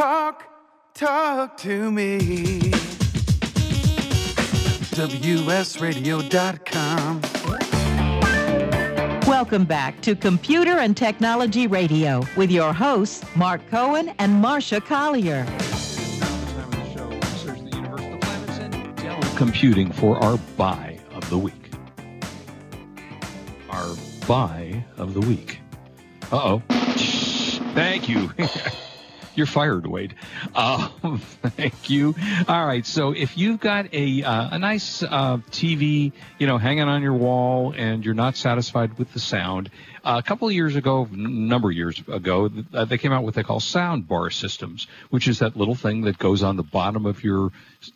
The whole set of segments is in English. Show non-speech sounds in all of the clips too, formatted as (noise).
Talk, talk to me. WSRadio.com. Welcome back to Computer and Technology Radio with your hosts, Mark Cohen and Marsha Collier. Computing for our buy of the week. Our buy of the week. Uh oh. Thank you. (laughs) You're fired, Wade. Uh, (laughs) thank you. All right. So if you've got a uh, a nice uh, TV, you know, hanging on your wall, and you're not satisfied with the sound, a couple of years ago, a number of years ago, uh, they came out with what they call sound bar systems, which is that little thing that goes on the bottom of your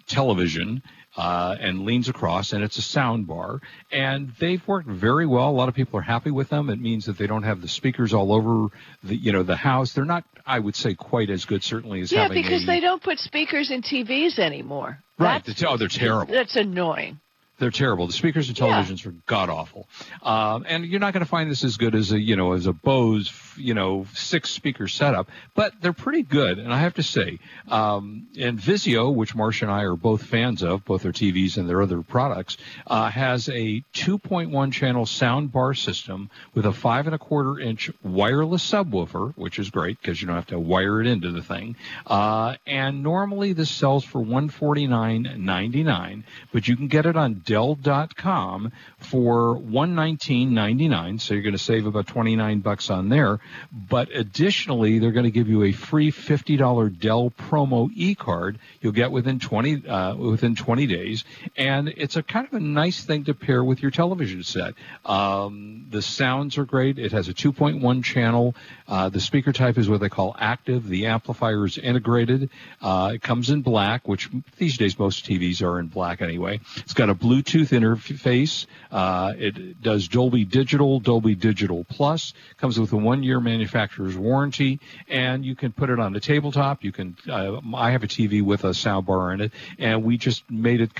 television uh, and leans across, and it's a sound bar. And they've worked very well. A lot of people are happy with them. It means that they don't have the speakers all over the you know the house. They're not, I would say, quite as good, certainly as yeah, having because a, they don't put speakers in TVs anymore. right. That's, oh, they're terrible. That's annoying. They're terrible. The speakers and Yeah. televisions are god awful, um, and you're not going to find this as good as a you know as a Bose you know six speaker setup, but they're pretty good. And I have to say, um, and Vizio, which Marsha and I are both fans of, both their TVs and their other products, uh, has a 2.1 channel sound bar system with a five and a quarter inch wireless subwoofer, which is great because you don't have to wire it into the thing. Uh, and normally this sells for 149.99, but you can get it on Dell.com for 119.99. So you're going to save about 29 bucks on there. But additionally, they're going to give you a free $50 Dell promo e-card. You'll get within 20 uh, within 20 days, and it's a kind of a nice thing to pair with your television set. Um, the sounds are great. It has a 2.1 channel. Uh, the speaker type is what they call active. The amplifier is integrated. Uh, it comes in black, which these days most TVs are in black anyway. It's got a Bluetooth interface. Uh, it does Dolby Digital, Dolby Digital Plus. Comes with a one-year manufacturer's warranty, and you can put it on the tabletop. You can. Uh, I have a TV with a soundbar in it, and we just made it.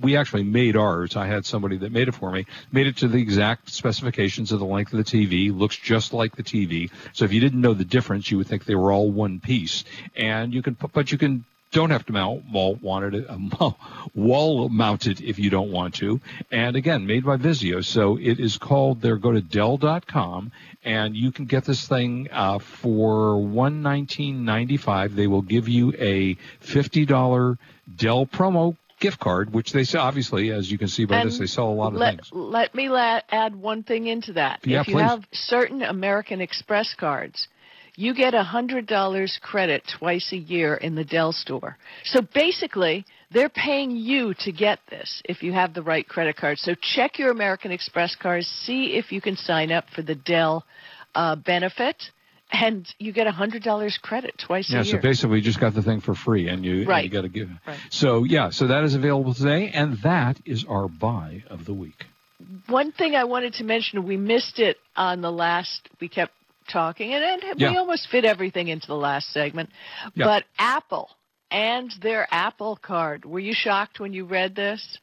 We actually made ours. I had somebody that made it for me. Made it to the exact specifications of the length of the TV. Looks just like the TV. So if you didn't know the difference, you would think they were all one piece. And you can, but you can don't have to mount wall wanted uh, (laughs) wall mounted if you don't want to. And again, made by Vizio. So it is called. There. Go to Dell.com and you can get this thing uh, for one nineteen ninety five. They will give you a fifty dollar Dell promo gift card, which they sell. Obviously, as you can see by this, they sell a lot of let, things. Let me la- add one thing into that. Yeah, if you please. have certain American Express cards, you get a $100 credit twice a year in the Dell store. So basically, they're paying you to get this if you have the right credit card. So check your American Express cards, see if you can sign up for the Dell uh, benefit, and you get a $100 credit twice Yeah, a so basically, you just got the thing for free, and you, and Right. you got to give. Right. So yeah, so that is available today, and that is our buy of the week. One thing I wanted to mention, we missed it on the last, we kept talking, and, and we almost fit everything into the last segment. Yeah. But Apple and their Apple card, were you shocked when you read this?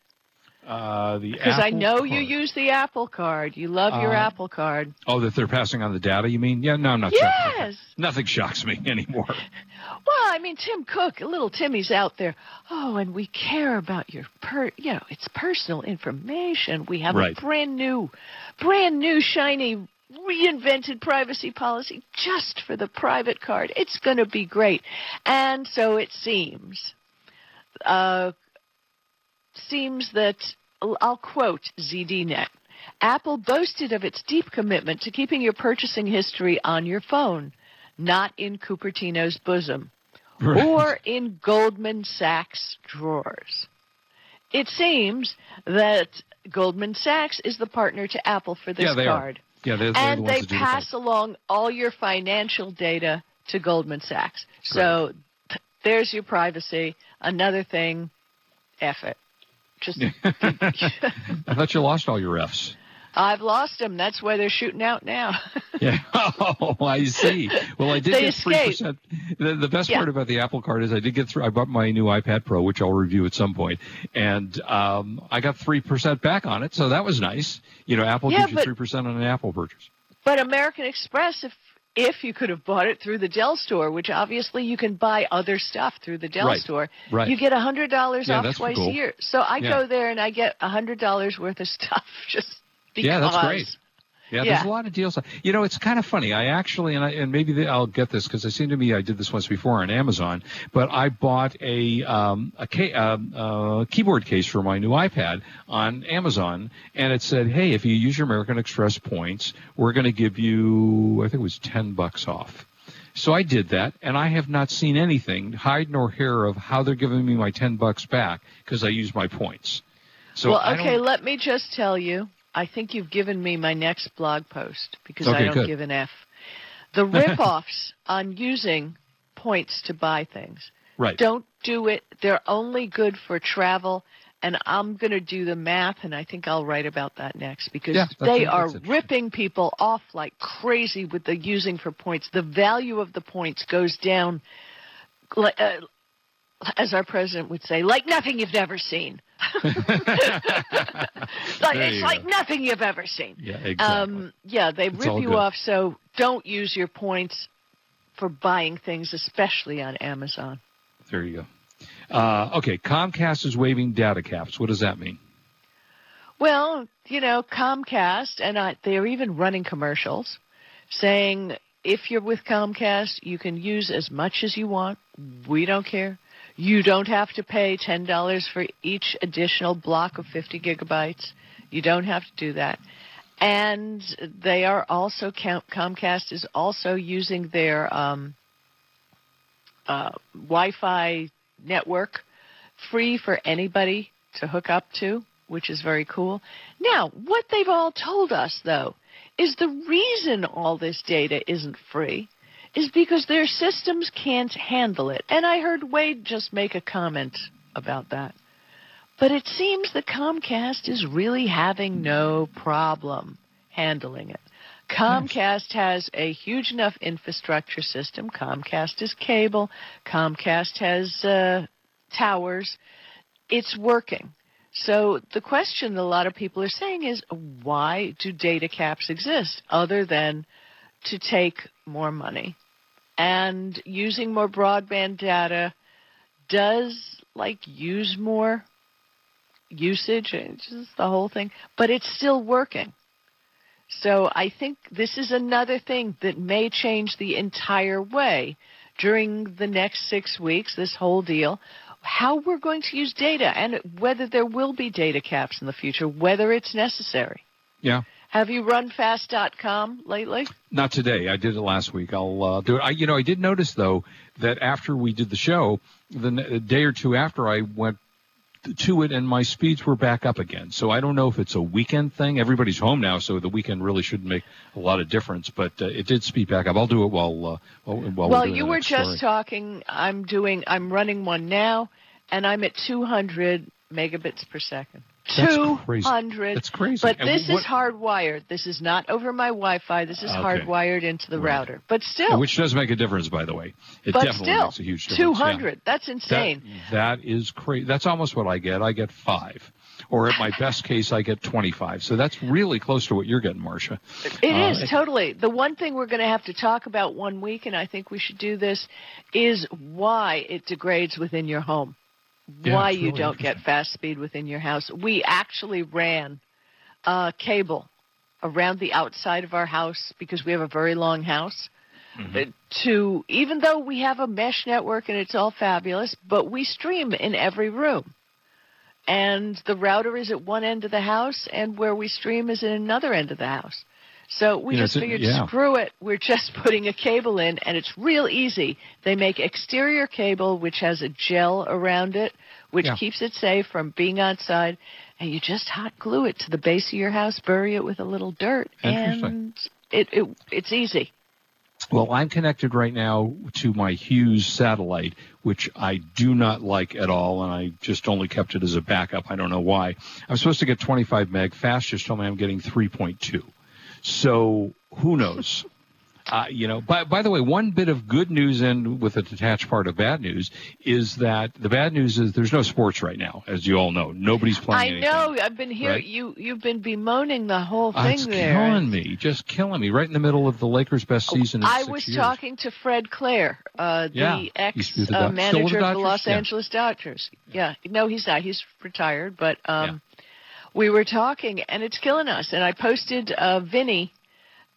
Uh, the Because I know you use the Apple card. You love your Uh, Apple card. Oh, that they're passing on the data. You mean? Yeah, no, I'm not. shocked. Yes. Nothing shocks me anymore. (laughs) Well, I mean, Tim Cook, little Timmy's out there. Oh, and we care about your per, you know, it's personal information. We have Right. a brand new, brand new shiny reinvented privacy policy just for the private card. It's going to be great. And so it seems, uh, seems that I'll quote ZDNet. Apple boasted of its deep commitment to keeping your purchasing history on your phone, not in Cupertino's bosom Right. or in Goldman Sachs drawers. It seems that Goldman Sachs is the partner to Apple for this yeah, card. are. Yeah, they're, they're the And ones they pass along all your financial data to Goldman Sachs. So th- there's your privacy. Another thing, F it. Just (laughs) (laughs) I thought you lost all your Fs. I've lost them. That's why they're shooting out now. (laughs) Yeah. Oh, I see. Well, I did They get three percent. The, the best Yeah. part about the Apple Card is I did get through. I bought my new iPad Pro, which I'll review at some point, and um, I got three percent back on it, so that was nice. You know, Apple Yeah, gives you three percent on an Apple purchase. But American Express, if if you could have bought it through the Dell store, which obviously you can buy other stuff through the Dell Right. store, Right. you get a hundred dollars Yeah, off twice cool. a year. So I Yeah. go there and I get a hundred dollars worth of (laughs) stuff just because. Yeah, that's great. Yeah, Yeah. there's a lot of deals. You know, it's kind of funny. I actually, and, I, and maybe the, I'll get this because it seemed to me I did this once before on Amazon, but I bought a um, a uh, keyboard case for my new iPad on Amazon, and it said, "Hey, if you use your American Express points, we're going to give you, I think it was ten bucks off." So I did that, and I have not seen anything, hide nor hair, of how they're giving me my ten bucks back because I used my points. So well, okay, let me just tell you. I think you've given me my next blog post because I don't good. give an F. (laughs) The rip-offs on using points to buy things. right. Don't do it. They're only good for travel. And I'm going to do the math, and I think I'll write about that next because Yeah, they are ripping people off like crazy with the using for points. The value of the points goes down, uh, as our president would say, like nothing you've never seen. (laughs) like, it's like go. nothing you've ever seen. Yeah, exactly. Um, yeah, they It's rip you off. So don't use your points for buying things, especially on Amazon. There you go. Uh, okay, Comcast is waiving data caps. What does that mean? Well, you know, Comcast, and I, they're even running commercials saying if you're with Comcast, you can use as much as you want. We don't care. You don't have to pay $10 for each additional block of 50 gigabytes. You don't have to do that. And they are also, Comcast is also using their um, uh, Wi Fi network free for anybody to hook up to, which is very cool. Now, what they've all told us, though, is the reason all this data isn't free is because their systems can't handle it. And I heard Wade just make a comment about that. But it seems that Comcast is really having no problem handling it. Comcast has a huge enough infrastructure system. Comcast is cable. Comcast has uh, towers. It's working. So the question that a lot of people are saying is why do data caps exist other than to take more money? And using more broadband data does like use more usage, it's just the whole thing, but it's still working. So I think this is another thing that may change the entire way during the next six weeks, this whole deal, how we're going to use data and whether there will be data caps in the future, whether it's necessary. Yeah. Have you run fast.com lately? Not today. I did it last week. I'll uh, do it. I, you know, I did notice though that after we did the show, the day or two after I went to it, and my speeds were back up again. So I don't know if it's a weekend thing. Everybody's home now, so the weekend really shouldn't make a lot of difference. But uh, it did speed back up. I'll do it while uh, while, well, you were just story. talking. I'm doing. I'm running one now, and I'm at 200 megabits per second. That's crazy. 200. That's crazy. But And this what- is hardwired. This is not over my Wi-Fi. This is Okay. hardwired into the Right. router. But still, which does make a difference, by the way. It but definitely still, makes a huge difference. yeah. 200. That's That, insane. that is crazy. That's almost what I get. I get five. Or at my (laughs) best case, I get 25. So that's really close to what you're getting, Marsha. It Uh, is totally. The one thing we're going to have to talk about one week, and I think we should do this, is why it degrades within your home. Yeah, why you really don't get fast speed within your house. We actually ran uh, cable around the outside of our house because we have a very long house. Mm-hmm. To even though we have a mesh network and it's all fabulous, but we stream in every room. And the router is at one end of the house, and where we stream is in another end of the house. So we Yeah, just figured, yeah. screw it. We're just (laughs) putting a cable in, and it's real easy. They make exterior cable, which has a gel around it, which Yeah. keeps it safe from being outside. And you just hot glue it to the base of your house, bury it with a little dirt, and it, it it's easy. Well, I'm connected right now to my Hughes satellite, which I do not like at all, and I just only kept it as a backup. I don't know why. I'm supposed to get 25 meg. Fast just told me I'm getting 3.2. So who knows? (laughs) Uh, you know, by, by the way, one bit of good news and with a detached part of bad news is that the bad news is there's no sports right now, as you all know. Nobody's playing. I anything, know. I've been here. right? You you've been bemoaning the whole Uh, thing it's there. killing me, just killing me, right in the middle of the Lakers' best season. In I was years. talking to Fred Claire, uh, the used ex the uh, Dod- still with manager the of the Los? Yeah. Angeles Dodgers. Yeah. no, he's not. He's retired, but um, we were talking, and it's killing us. And I posted uh, Vinny.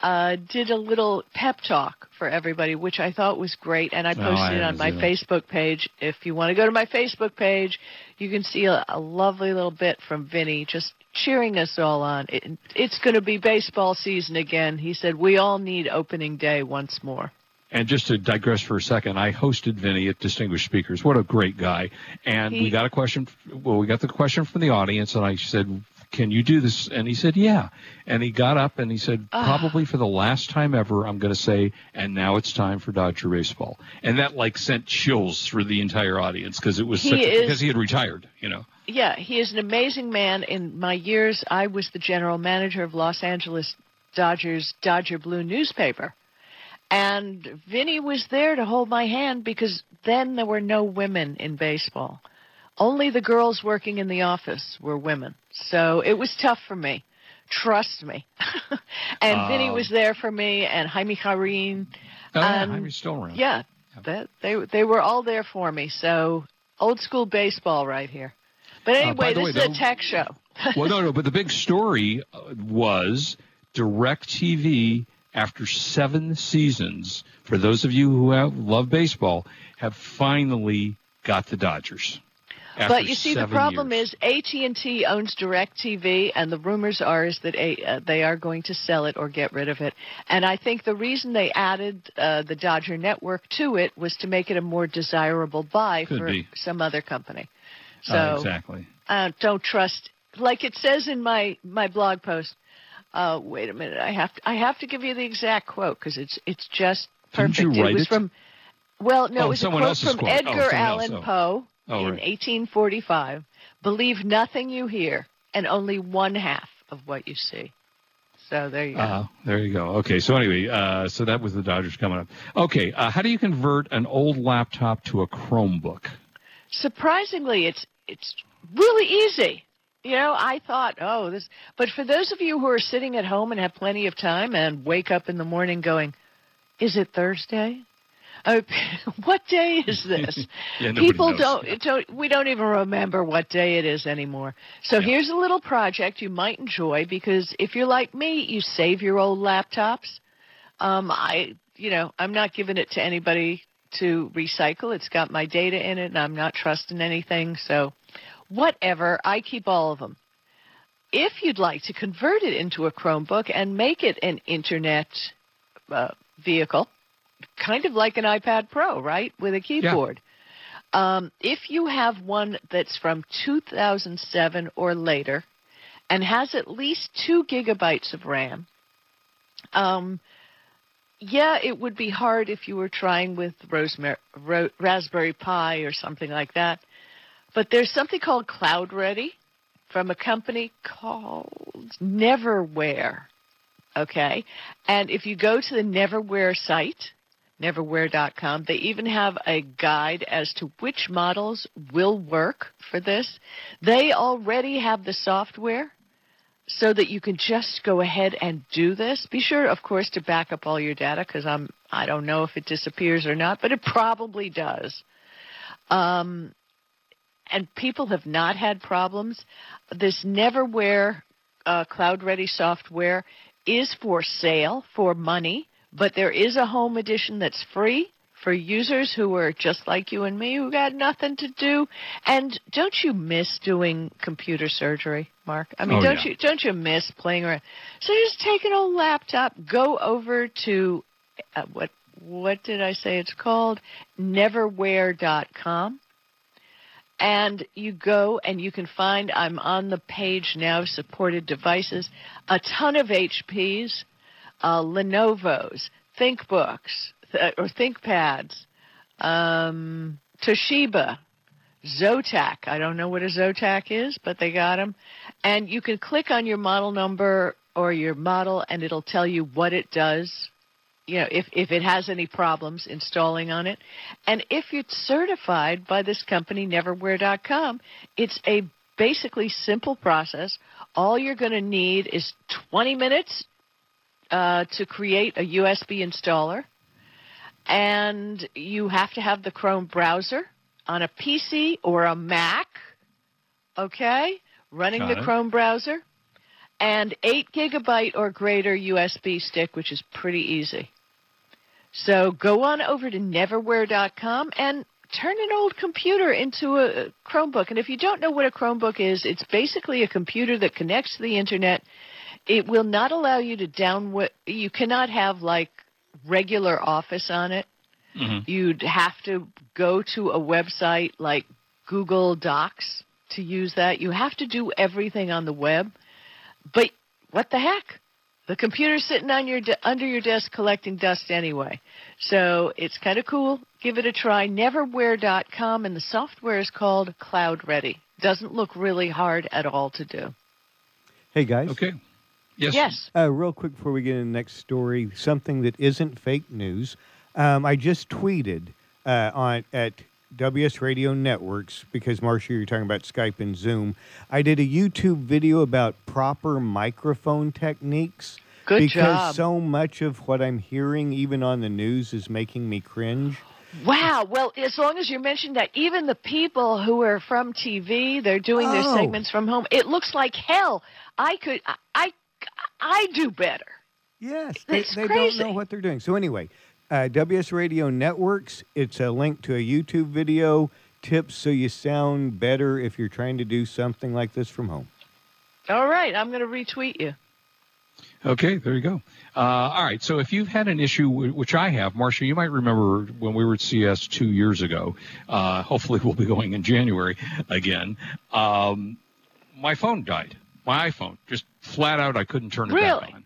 Uh, did a little pep talk for everybody, which I thought was great, and I Oh, posted I it on my that. Facebook page. If you want to go to my Facebook page, you can see a, a lovely little bit from Vinny just cheering us all on. It, it's going to be baseball season again. He said we all need opening day once more. And just to digress for a second, I hosted Vinny at Distinguished Speakers. What a great guy! And we got a question. Well, we got the question from the audience, and I said, "Can you do this?" And he said, "Yeah." And he got up and he said. "Probably for the last time ever, I'm going to say, and now it's time for Dodger baseball." And that like sent chills through the entire audience because it was He such a, is- because he had retired. You know. Yeah, he is an amazing man. In my years, I was the general manager of Los Angeles Dodgers Dodger Blue newspaper. And Vinny was there to hold my hand because then there were no women in baseball. Only the girls working in the office were women. So it was tough for me. Trust me. (laughs) and Vinny Um, was there for me and Jaime Jarrín. Oh, yeah, Um, Jaime's still around. Yeah, that, they they were all there for me. So old school baseball right here. But Uh, anyway, the this way, is a tech show. well, no, no, but the big story uh, was DirecTV after seven seasons. For those of you who have, love baseball, have finally got the Dodgers. But you see, the problem years. is AT&T owns DirecTV, and the rumors are is that a, uh, they are going to sell it or get rid of it. And I think the reason they added uh, the Dodger network to it was to make it a more desirable buy Could for be. some other company. So Uh, exactly. uh, don't trust, like it says in my my blog post. Uh, wait a minute, I have to I have to give you the exact quote because it's it's just perfect. Didn't you it write was it? from well, no, Oh, it was a quote from quote. Oh, Edgar else. Allan Oh. Poe Oh, in right. 1845. Believe nothing you hear, and only one half of what you see. So there you go. Uh, there you go. Okay, so anyway, uh, so that was the Dodgers coming up. Okay, uh, how do you convert an old laptop to a Chromebook? Surprisingly, it's it's really easy. You know, I thought, oh, this. But for those of you who are sitting at home and have plenty of time and wake up in the morning going, "Is it Thursday? Uh, (laughs) what day is this?" (laughs) Yeah, People don't, don't. We don't even remember what day it is anymore. So Yeah. here's a little project you might enjoy because if you're like me, you save your old laptops. Um, I, you know, I'm not giving it to anybody to recycle. It's got my data in it, and I'm not trusting anything. So, whatever, I keep all of them. If you'd like to convert it into a Chromebook and make it an internet uh, vehicle, kind of like an iPad Pro, right, with a keyboard. Um, if you have one that's from 2007 or later and has at least two gigabytes of RAM, um, yeah, it would be hard if you were trying with Rosemary, Ro- Raspberry Pi or something like that. But there's something called Cloud Ready from a company called Neverware. Okay. And if you go to the Neverware site, neverware.com, they even have a guide as to which models will work for this. They already have the software so that you can just go ahead and do this. Be sure, of course, to back up all your data because I'm I don't know if it disappears or not, but it probably does. Um, and people have not had problems. This Neverware uh, Cloud Ready software is for sale for money, but there is a home edition that's free for users who are just like you and me who got nothing to do. And don't you miss doing computer surgery, Mark? I mean, Oh, don't yeah. you don't you miss playing around? So just take an old laptop, go over to uh, what what did I say it's called? Neverware.com. And you go and you can find, I'm on the page now, supported devices, a ton of HPs, uh, Lenovo's, ThinkBooks, th- or ThinkPads, um, Toshiba, Zotac. I don't know what a Zotac is, but they got them. And you can click on your model number or your model, and it'll tell you what it does you know, if, if it has any problems installing on it. And if it's certified by this company, neverware.com, it's a basically simple process. All you're going to need is 20 minutes uh, to create a USB installer. And you have to have the Chrome browser on a PC or a Mac, okay, running Got the it. Chrome browser, and 8 gigabyte or greater USB stick, which is pretty easy. So go on over to neverware.com and turn an old computer into a Chromebook. And if you don't know what a Chromebook is, it's basically a computer that connects to the internet. It will not allow you to download, you cannot have like regular Office on it. Mhm. You'd have to go to a website like Google Docs to use that. You have to do everything on the web. But what the heck? The computer's sitting on your de- under your desk collecting dust anyway. So it's kind of cool. Give it a try. Neverware.com, and the software is called Cloud Ready. Doesn't look really hard at all to do. Hey guys. Okay. Yes. Yes. Uh, real quick before we get into the next story, something that isn't fake news. Um, I just tweeted uh, on at WS Radio Networks because Marsha, you're talking about Skype and Zoom. I did a YouTube video about proper microphone techniques. Good because job. so much of what I'm hearing, even on the news, is making me cringe. Wow. Well, as long as you mentioned that, even the people who are from TV, they're doing their Oh. segments from home. It looks like hell. I could, I, I, do better. Yes, they, they don't know what they're doing. So anyway, uh, WS Radio Networks. It's a link to a YouTube video. Tips so you sound better if you're trying to do something like this from home. All right, I'm going to retweet you. Okay, there you go. Uh, all right, so if you've had an issue, which I have, Marsha, you might remember when we were at CES two years ago. Uh, hopefully, (laughs) we'll be going in January again. Um, my phone died. My iPhone just flat out, I couldn't turn it Really? back on.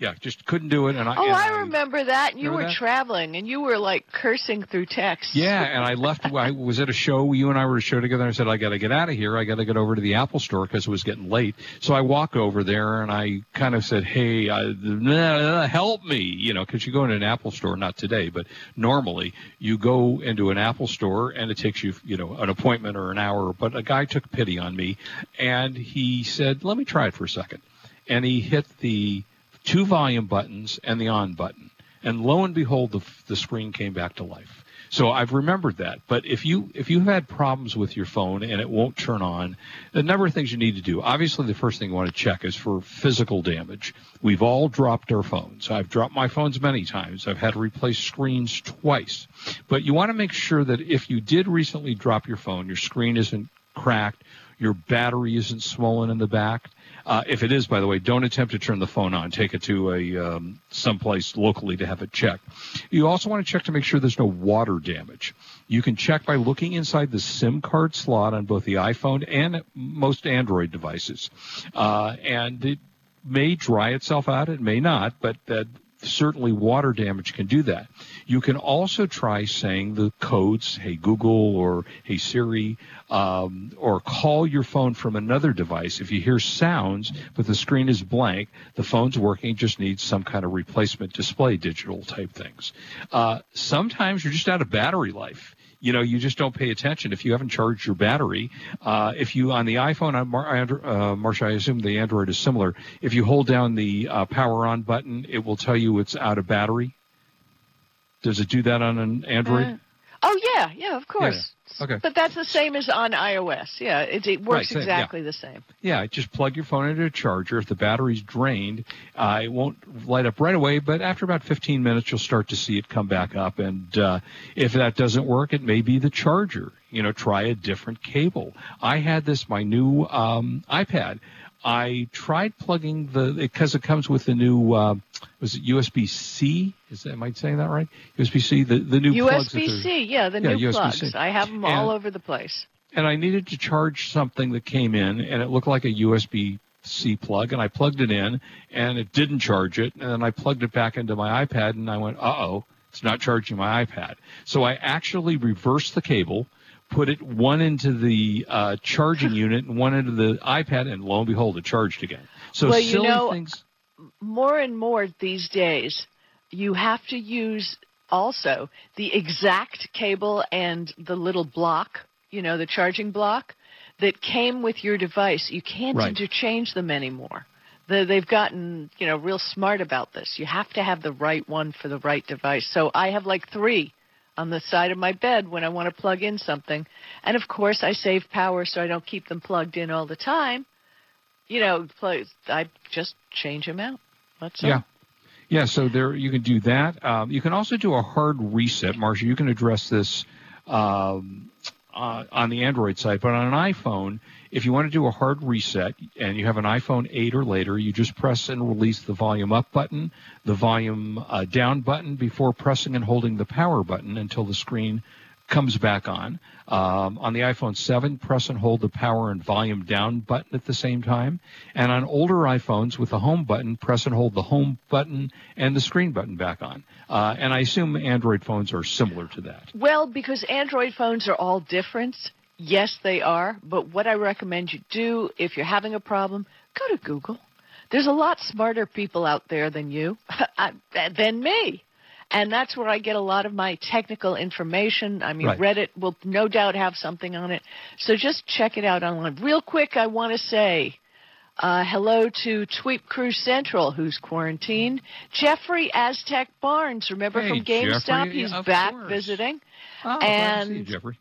Yeah, just couldn't do it. And I Oh, and I remember that. And you were that? traveling, and you were like cursing through text. Yeah, and I left. I was at a show. You and I were at a show together. And I said, I got to get out of here. I got to get over to the Apple store because it was getting late. So I walk over there and I kind of said, Hey, uh, help me, you know, because you go into an Apple store, not today, but normally you go into an Apple store and it takes you, you know, an appointment or an hour. But a guy took pity on me and he said, Let me try it for a second. And he hit the two volume buttons and the on button. And lo and behold, the, the screen came back to life. So I've remembered that. But if you if you've had problems with your phone and it won't turn on, a number of things you need to do. Obviously, the first thing you want to check is for physical damage. We've all dropped our phones. I've dropped my phones many times. I've had to replace screens twice. But you want to make sure that if you did recently drop your phone, your screen isn't cracked, your battery isn't swollen in the back. Uh, if it is, by the way, don't attempt to turn the phone on. Take it to a um, someplace locally to have it checked. You also want to check to make sure there's no water damage. You can check by looking inside the SIM card slot on both the iPhone and most Android devices, uh, and it may dry itself out. It may not, but uh, certainly water damage can do that. You can also try saying the codes, hey Google or hey Siri, um, or call your phone from another device. If you hear sounds but the screen is blank, the phone's working, just needs some kind of replacement display, digital type things. Uh, sometimes you're just out of battery life you know, you just don't pay attention if you haven't charged your battery. Uh, if you on the iPhone, on Mar- uh, Marsha, I assume the Android is similar. If you hold down the uh, power on button, it will tell you it's out of battery. Does it do that on an Android? Oh yeah, yeah, of course. Okay. But that's the same as on iOS. Yeah, it, it works Right, same, yeah. exactly the same. Yeah, just plug your phone into a charger. If the battery's drained, uh, it won't light up right away, but after about 15 minutes, you'll start to see it come back up. And uh, if that doesn't work, it may be the charger. You know, try a different cable. I had this, my new um, iPad. I tried plugging the because it comes with the new uh, was it USB C? Is that, am I saying that right? USB C, the the new plugs USB C, yeah, the Yeah, new USB-C. plugs. I have them all And- over the place. and I needed to charge something that came in, and it looked like a USB C plug, and I plugged it in, and it didn't charge it, and then I plugged it back into my iPad, and I went, uh oh, it's not charging my iPad. So I actually reversed the cable, put it one into the uh, charging (laughs) unit and one into the iPad, and lo and behold, it charged again. So Well, you silly know, things. More and more these days, you have to use also the exact cable and the little block, you know, the charging block that came with your device. You can't Right. interchange them anymore. The, they've gotten, you know, real smart about this. You have to have the right one for the right device. So I have like three on the side of my bed when I want to plug in something. And of course, I save power so I don't keep them plugged in all the time. You know, I just change them out. That's all. Yeah. Yeah, so there you can do that. Um, you can also do a hard reset, Marsha. You can address this um, uh, on the Android side, but on an iPhone, if you want to do a hard reset and you have an iPhone 8 or later, you just press and release the volume up button, the volume uh, down button before pressing and holding the power button until the screen comes back on. Um, on the iPhone 7, press and hold the power and volume down button at the same time. And on older iPhones with the home button, press and hold the home button and the screen button back on. Uh, and I assume Android phones are similar to that. Well, because Android phones are all different. Yes, they are. But what I recommend you do if you're having a problem, go to Google. There's a lot smarter people out there than you, (laughs) than me. And that's where I get a lot of my technical information. I mean, Right. Reddit will no doubt have something on it. So just check it out online. Real quick, I want to say uh, hello to Tweep Crew Central, who's quarantined. Jeffrey Aztec Barnes, remember Hey, from GameStop? Jeffrey, He's back course. visiting. Oh, glad to see you, And- Jeffrey.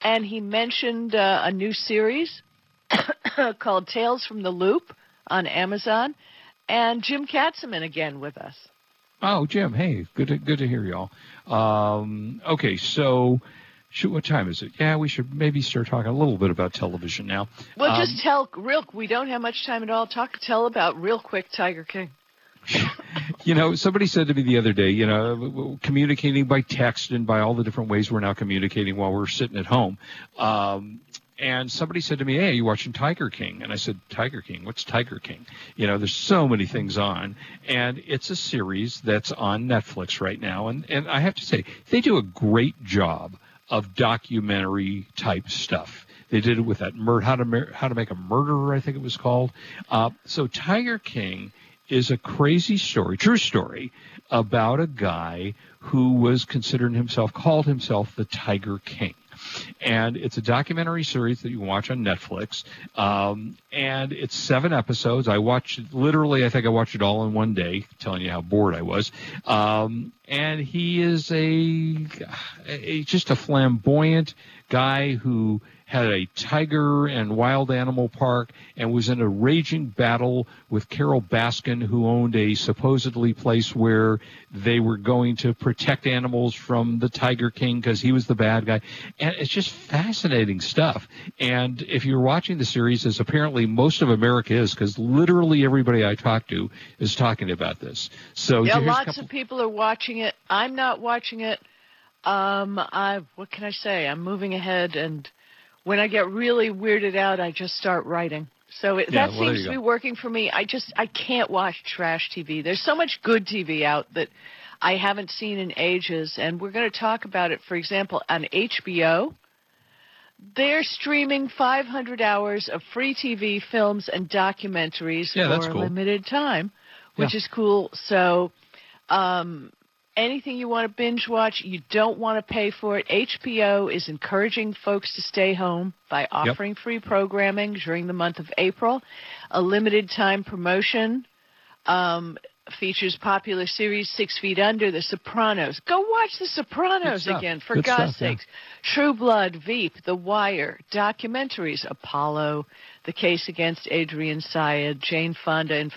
And he mentioned uh, a new series (coughs) called Tales from the Loop on Amazon. And Jim Katzeman again with us. Oh, Jim. Hey, good to good to hear y'all. Um, okay, so shoot, what time is it? Yeah, we should maybe start talking a little bit about television now. Well, Um, just tell real. We don't have much time at all. Talk, tell about real quick Tiger King. (laughs) You know, somebody said to me the other day, you know, communicating by text and by all the different ways we're now communicating while we're sitting at home. Um, and somebody said to me, "Hey, you watching Tiger King?" And I said, "Tiger King? What's Tiger King?" You know, there's so many things on, and it's a series that's on Netflix right now. And and I have to say, they do a great job of documentary type stuff. They did it with that mur- how to how to make a murderer, I think it was called. Uh, so Tiger King is a crazy story, true story, about a guy who was considering himself, called himself the Tiger King. And it's a documentary series that you watch on Netflix. Um, and it's seven episodes. I watched it literally, I think I watched it all in one day, telling you how bored I was. Um, and he is a, a just a flamboyant guy who had a tiger and wild animal park and was in a raging battle with Carole Baskin, who owned a supposedly place where they were going to protect animals from the Tiger King because he was the bad guy. And it's just fascinating stuff. And if you're watching the series, as apparently most of America is, because literally everybody I talk to is talking about this. So Yeah, lots couple- of people are watching it. I'm not watching it. Um, I what can I say? I'm moving ahead, and when I get really weirded out, I just start writing. So it, Yeah, that well, seems to be working for me. I just I can't watch trash TV. There's so much good TV out that I haven't seen in ages, and we're going to talk about it. For example, on HBO, they're streaming 500 hours of free TV, films, and documentaries Yeah, for a cool. limited time, which Yeah. is cool. So, um, anything you want to binge watch, you don't want to pay for it. HBO is encouraging folks to stay home by offering free programming during the month of April. A limited time promotion um, features popular series Six Feet Under, The Sopranos. Go watch The Sopranos again, for Good God's stuff, yeah. sakes. True Blood, Veep, The Wire, documentaries, Apollo, The Case Against Adnan Syed, Jane Fonda, and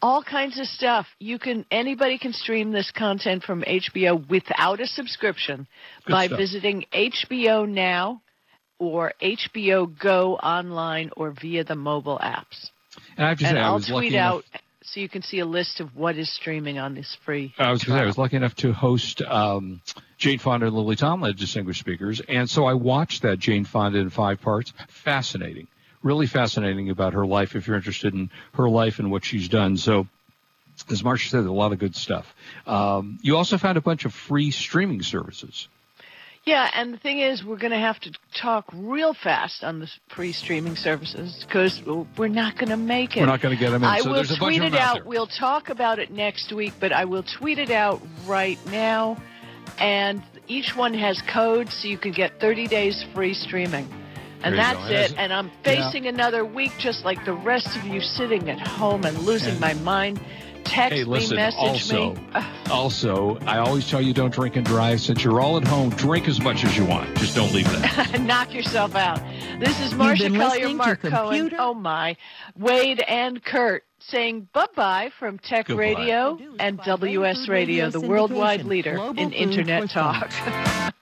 all kinds of stuff. You can anybody can stream this content from HBO without a subscription Good by stuff. visiting HBO Now or HBO Go online or via the mobile apps. and I have to And say, I'll tweet enough- out so you can see a list of what is streaming on this free. I was going to say, I was lucky enough to host um, Jane Fonda and Lily Tomlin, distinguished speakers, and so I watched that Jane Fonda in five parts. Fascinating, really fascinating about her life. If you're interested in her life and what she's done, so as Marsha said, a lot of good stuff. Um, you also found a bunch of free streaming services. Yeah, and the thing is, we're going to have to talk real fast on the free streaming services because we're not going to make it. We're not going to get them in. I so will there's a bunch tweet it them out. We'll talk about it next week, but I will tweet it out right now. And each one has codes, so you can get 30 days free streaming. And There that's go. And as- it. And I'm facing another week just like the rest of you sitting at home and losing And- my mind. Text Hey, listen, me, message also, me. (laughs) Also, I always tell you don't drink and drive. Since you're all at home, drink as much as you want. Just don't leave that. (laughs) Knock yourself out. This is Marsha been Collier, listening Mark Cohen. Oh my, Wade and Kurt saying bye bye from Tech Goodbye. Radio and WS Radio, the worldwide leader in Internet talk. (laughs)